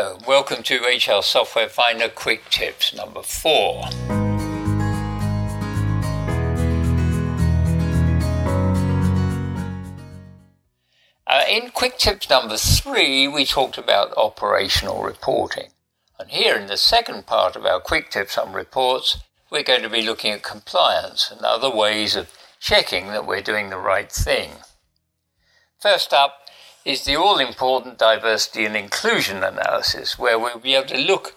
Hello, welcome to HR Software Finder Quick Tips number four. Uh, in Quick Tips number three, we talked about operational reporting. And here in the second part of our Quick Tips on reports, we're going to be looking at compliance and other ways of checking that we're doing the right thing. First up is the all important diversity and inclusion analysis, where we'll be able to look,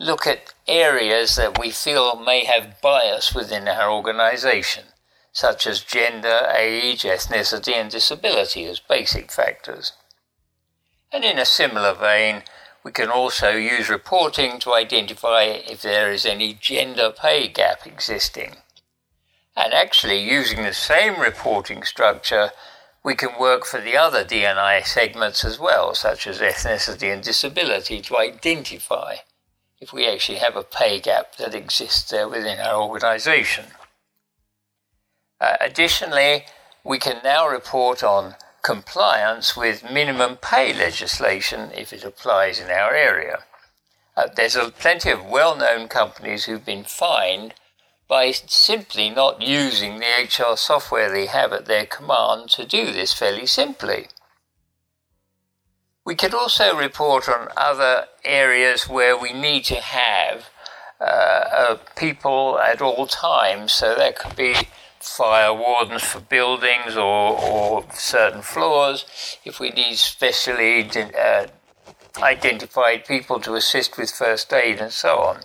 look at areas that we feel may have bias within our organization such as gender, age, ethnicity, and disability as basic factors. And in a similar vein, we can also use reporting to identify if there is any gender pay gap existing. And actually, using the same reporting structure, we can work for the other DNI segments as well, such as ethnicity and disability, to identify if we actually have a pay gap that exists there within our organization. Uh, additionally, we can now report on compliance with minimum pay legislation if it applies in our area. Uh, there's a, plenty of well known companies who've been fined by simply not using the HR software they have at their command to do this fairly simply. We could also report on other areas where we need to have uh, uh, people at all times, so that could be fire wardens for buildings or, or certain floors, if we need specially uh, identified people to assist with first aid and so on.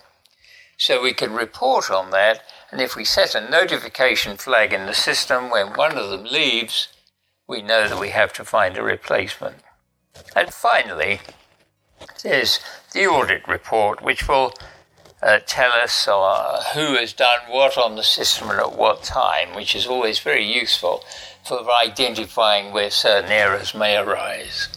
So we can report on that, and if we set a notification flag in the system when one of them leaves, we know that we have to find a replacement. And finally, there's the audit report, which will uh, tell us uh, who has done what on the system and at what time, which is always very useful for identifying where certain errors may arise.